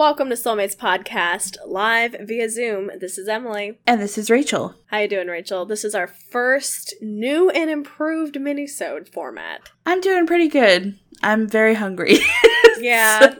Welcome to Soulmates Podcast, live via Zoom. This is Emily. And this is Rachel. How you doing, Rachel? This is our first new and improved minisode format. I'm doing pretty good. I'm very hungry. Yeah,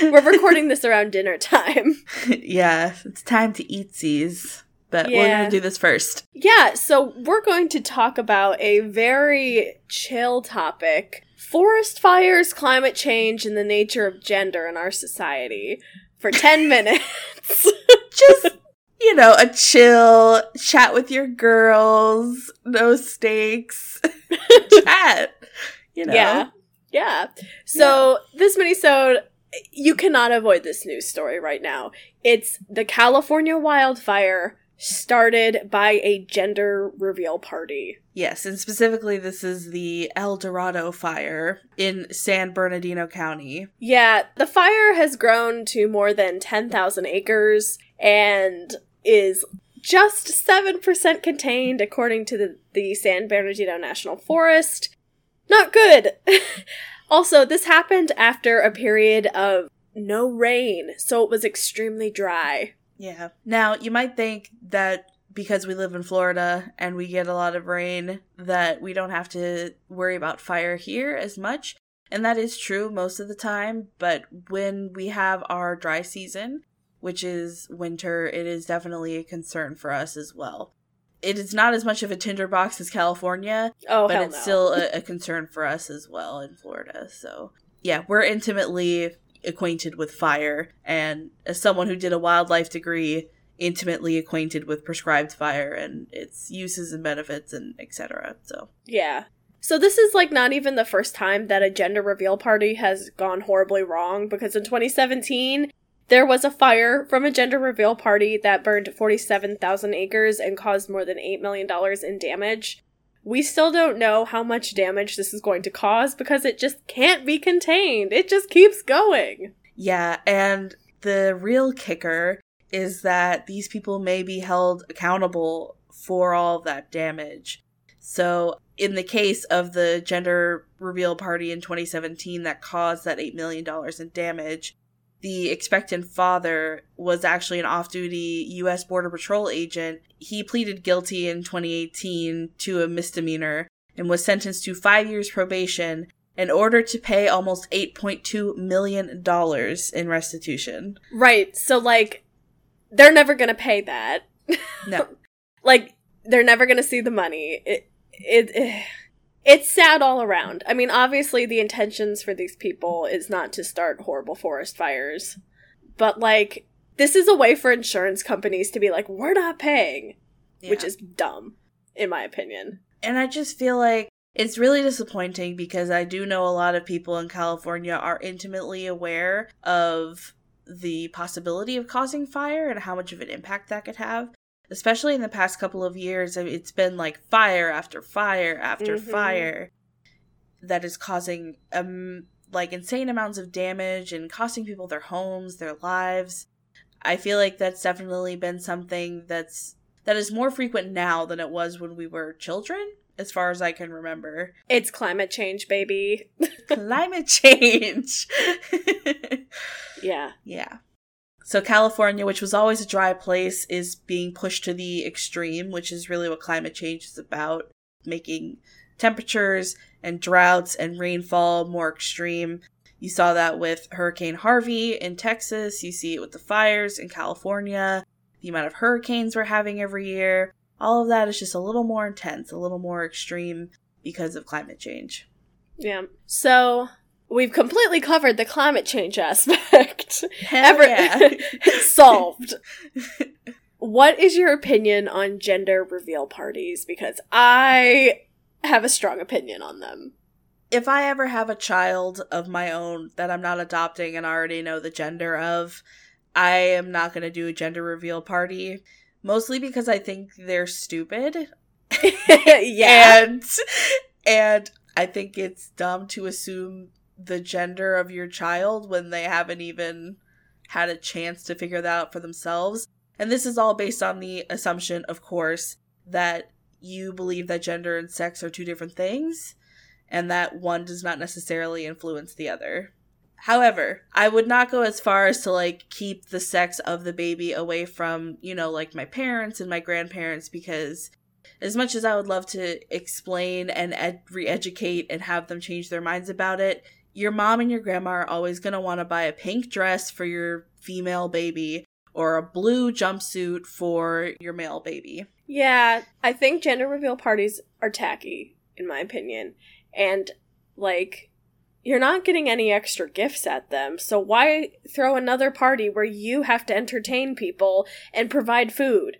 we're recording this around dinner time. yeah, it's time to eat these. But we're gonna do this first. Yeah, so we're going to talk about a very chill topic forest fires, climate change, and the nature of gender in our society for 10 minutes. Just you know, a chill chat with your girls, no stakes. chat. You know. Yeah. Yeah. So this minisode, you cannot avoid this news story right now. It's the California wildfire started by a gender reveal party. Yes, and specifically this is the El Dorado fire in San Bernardino County. Yeah, the fire has grown to more than 10,000 acres and is just 7% contained according to the, the San Bernardino National Forest. Not good. also, this happened after a period of no rain, so it was extremely dry. Yeah. Now, you might think that because we live in Florida and we get a lot of rain, that we don't have to worry about fire here as much. And that is true most of the time. But when we have our dry season, which is winter, it is definitely a concern for us as well. It is not as much of a tinderbox as California, Oh, but it's no. still a, a concern for us as well in Florida. So, yeah, we're intimately acquainted with fire, and as someone who did a wildlife degree, intimately acquainted with prescribed fire and its uses and benefits and etc. So, Yeah. So this is like not even the first time that a gender reveal party has gone horribly wrong because in 2017 there was a fire from a gender reveal party that burned 47,000 acres and caused more than 8 million dollars in damage. We still don't know how much damage this is going to cause because it just can't be contained. It just keeps going. yeah, and the real kicker is that these people may be held accountable for all that damage. So, in the case of the gender reveal party in 2017 that caused that $8 million in damage, the expectant father was actually an off duty U.S. Border Patrol agent. He pleaded guilty in 2018 to a misdemeanor and was sentenced to five years probation in order to pay almost $8.2 million in restitution. Right. So like they're never going to pay that. No. like they're never going to see the money. It, it eh. It's sad all around. I mean, obviously the intentions for these people is not to start horrible forest fires. But like this is a way for insurance companies to be like we're not paying, which is dumb in my opinion. And I just feel like it's really disappointing because I do know a lot of people in California are intimately aware of the possibility of causing fire and how much of an impact that could have. Especially in the past couple of years, it's been like fire after fire after Mhm. fire that is causing um like insane amounts of damage and costing people their homes, their lives. I feel like that's definitely been something that's that is more frequent now than it was when we were children, as far as I can remember. It's climate change, baby. Climate change. yeah. yeah. So California, which was always a dry place, is being pushed to the extreme, which is really what climate change is about, making temperatures and droughts and rainfall more extreme. You saw that with Hurricane Harvey in Texas, you see it with the fires in California, the amount of hurricanes we're having every year. All of that is just a little more intense, a little more extreme because of climate change. Yeah. So we've completely covered the climate change aspect. Hell Ever- yeah. solved. What is your opinion on gender reveal parties? Because I have a strong opinion on them. if I ever have a child of my own that I'm not adopting and I already know the gender of, I am not going to do a gender reveal party. Mostly because I think they're stupid. yeah. And and I think it's dumb to assume the gender of your child when they haven't even had a chance to figure that out for themselves. And this is all based on the assumption, of course, that you believe that gender and sex are two different things and that one does not necessarily influence the other. However, I would not go as far as to like keep the sex of the baby away from, you know, like my parents and my grandparents because as much as I would love to explain and ed- re-educate and have them change their minds about it, your mom and your grandma are always going to want to buy a pink dress for your female baby or a blue jumpsuit for your male baby. Yeah, I think gender reveal parties are tacky, in my opinion. And, like, you're not getting any extra gifts at them, so why throw another party where you have to entertain people and provide food?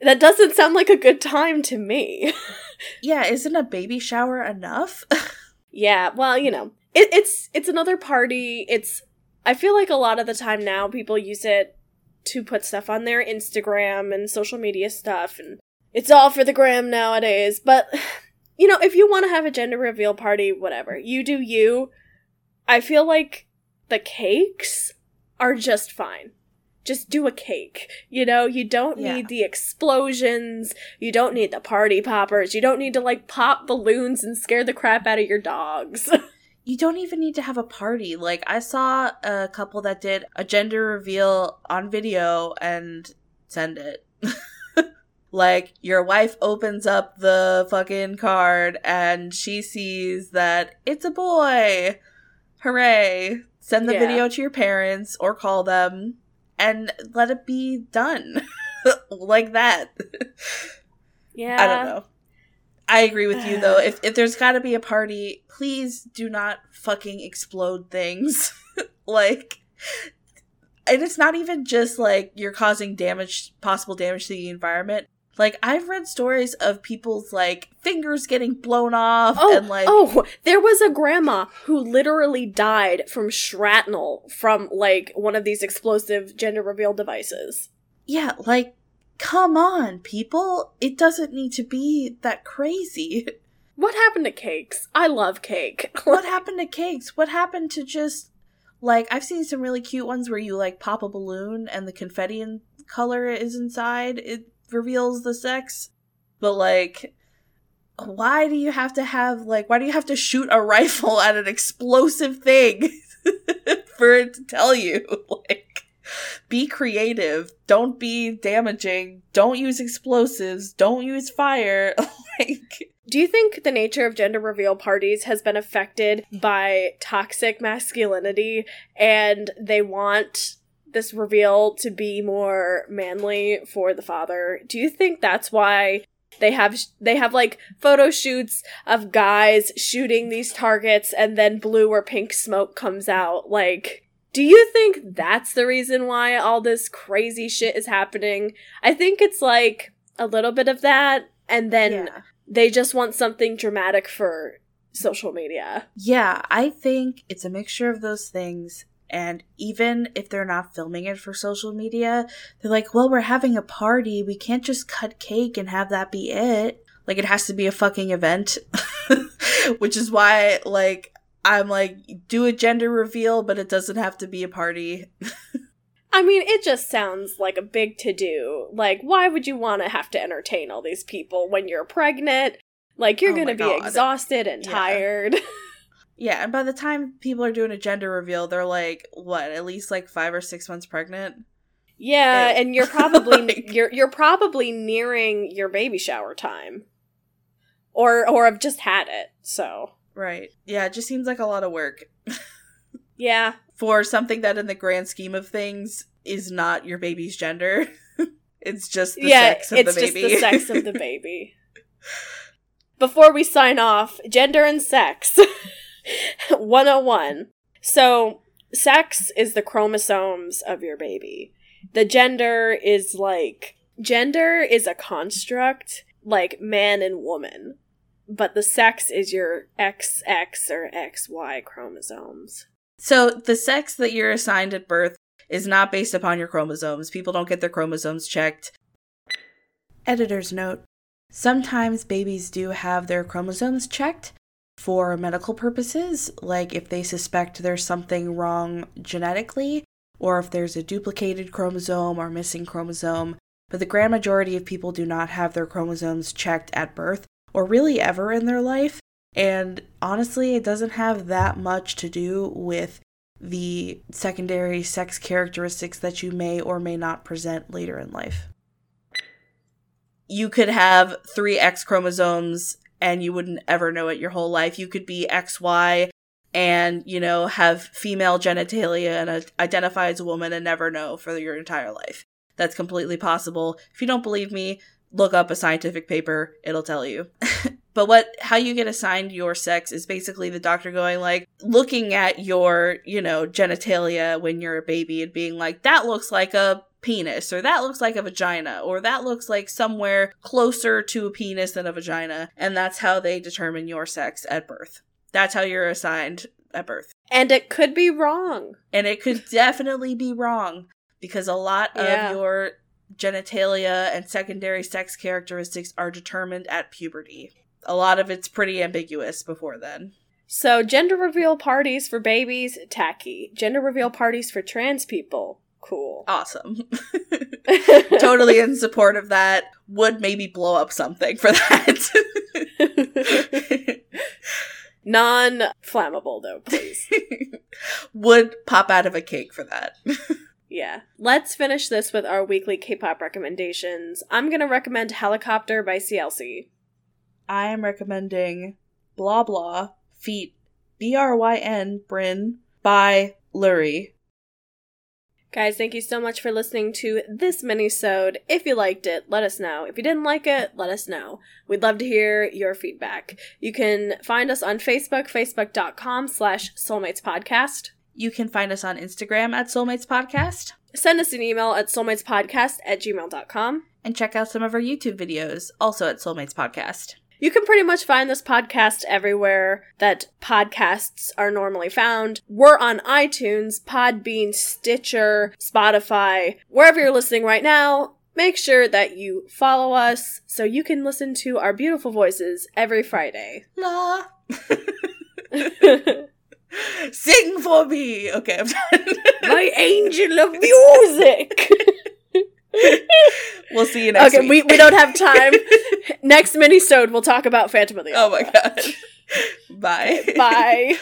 That doesn't sound like a good time to me. yeah, isn't a baby shower enough? yeah, well, you know, it, it's it's another party. It's I feel like a lot of the time now people use it to put stuff on their Instagram and social media stuff and it's all for the gram nowadays. But you know, if you want to have a gender reveal party, whatever, you do you. I feel like the cakes are just fine. Just do a cake. You know, you don't yeah. need the explosions. You don't need the party poppers. You don't need to like pop balloons and scare the crap out of your dogs. you don't even need to have a party. Like I saw a couple that did a gender reveal on video and send it. Like your wife opens up the fucking card and she sees that it's a boy. Hooray. Send the yeah. video to your parents or call them and let it be done. like that. Yeah. I don't know. I agree with you though. If if there's got to be a party, please do not fucking explode things. like and it's not even just like you're causing damage possible damage to the environment like I've read stories of people's like fingers getting blown off oh, and like Oh, there was a grandma who literally died from shrapnel from like one of these explosive gender reveal devices. Yeah, like come on, people. It doesn't need to be that crazy. What happened to cakes? I love cake. what happened to cakes? What happened to just like I've seen some really cute ones where you like pop a balloon and the confetti and color is inside. It reveals the sex. But like why do you have to have like why do you have to shoot a rifle at an explosive thing for it to tell you like be creative don't be damaging don't use explosives don't use fire like do you think the nature of gender reveal parties has been affected by toxic masculinity and they want this reveal to be more manly for the father. Do you think that's why they have they have like photo shoots of guys shooting these targets and then blue or pink smoke comes out? Like do you think that's the reason why all this crazy shit is happening? I think it's like a little bit of that and then yeah. they just want something dramatic for social media. Yeah, I think it's a mixture of those things and even if they're not filming it for social media, they're like, well, we're having a party. We can't just cut cake and have that be it. Like, it has to be a fucking event. Which is why, like, I'm like, do a gender reveal, but it doesn't have to be a party. I mean, it just sounds like a big to do. Like, why would you want to have to entertain all these people when you're pregnant? Like, you're oh going to be God. exhausted and yeah. tired. Yeah, and by the time people are doing a gender reveal, they're like, what, at least like five or six months pregnant? Yeah, and you're probably like... you're you're probably nearing your baby shower time. Or or have just had it, so. Right. Yeah, it just seems like a lot of work. yeah. For something that in the grand scheme of things is not your baby's gender. it's just the yeah, sex of the baby. It's just the sex of the baby. Before we sign off, gender and sex. 101. So, sex is the chromosomes of your baby. The gender is like gender is a construct like man and woman. But the sex is your XX or XY chromosomes. So, the sex that you're assigned at birth is not based upon your chromosomes. People don't get their chromosomes checked. Editor's note Sometimes babies do have their chromosomes checked, for medical purposes, like if they suspect there's something wrong genetically, or if there's a duplicated chromosome or missing chromosome. But the grand majority of people do not have their chromosomes checked at birth, or really ever in their life. And honestly, it doesn't have that much to do with the secondary sex characteristics that you may or may not present later in life. You could have three X chromosomes and you wouldn't ever know it your whole life. You could be XY and, you know, have female genitalia and identify as a woman and never know for your entire life. That's completely possible. If you don't believe me, look up a scientific paper, it'll tell you. but what how you get assigned your sex is basically the doctor going like looking at your, you know, genitalia when you're a baby and being like that looks like a penis or that looks like a vagina or that looks like somewhere closer to a penis than a vagina and that's how they determine your sex at birth. That's how you're assigned at birth. And it could be wrong. And it could definitely be wrong because a lot Yeah. of your genitalia and secondary sex characteristics are determined at puberty. A lot of it's pretty ambiguous before then. So, gender reveal parties for babies, tacky. Gender reveal parties for trans people, cool. Awesome. totally in support of that. Would maybe blow up something for that. Non flammable, though, please. Would pop out of a cake for that. Yeah. Let's finish this with our weekly K pop recommendations. I'm going to recommend Helicopter by CLC. I am recommending Blah Blah Feet B R Y N Bryn by Lurie. Guys, thank you so much for listening to this mini-sode. If you liked it, let us know. If you didn't like it, let us know. We'd love to hear your feedback. You can find us on Facebook, facebook.com slash soulmatespodcast. You can find us on Instagram at Soulmates Podcast Send us an email at soulmatespodcast at gmail.com. and check out some of our YouTube videos, also at Soulmates Podcast. You can pretty much find this podcast everywhere that podcasts are normally found. We're on iTunes, Podbean, Stitcher, Spotify, wherever you're listening right now. Make sure that you follow us so you can listen to our beautiful voices every Friday. La. Sing for me. Okay, I'm done. My angel of music! we'll see you next okay, we, week. we don't have time. Next mini-sode, we'll talk about Phantom of the Opera. oh my god. Bye. Bye.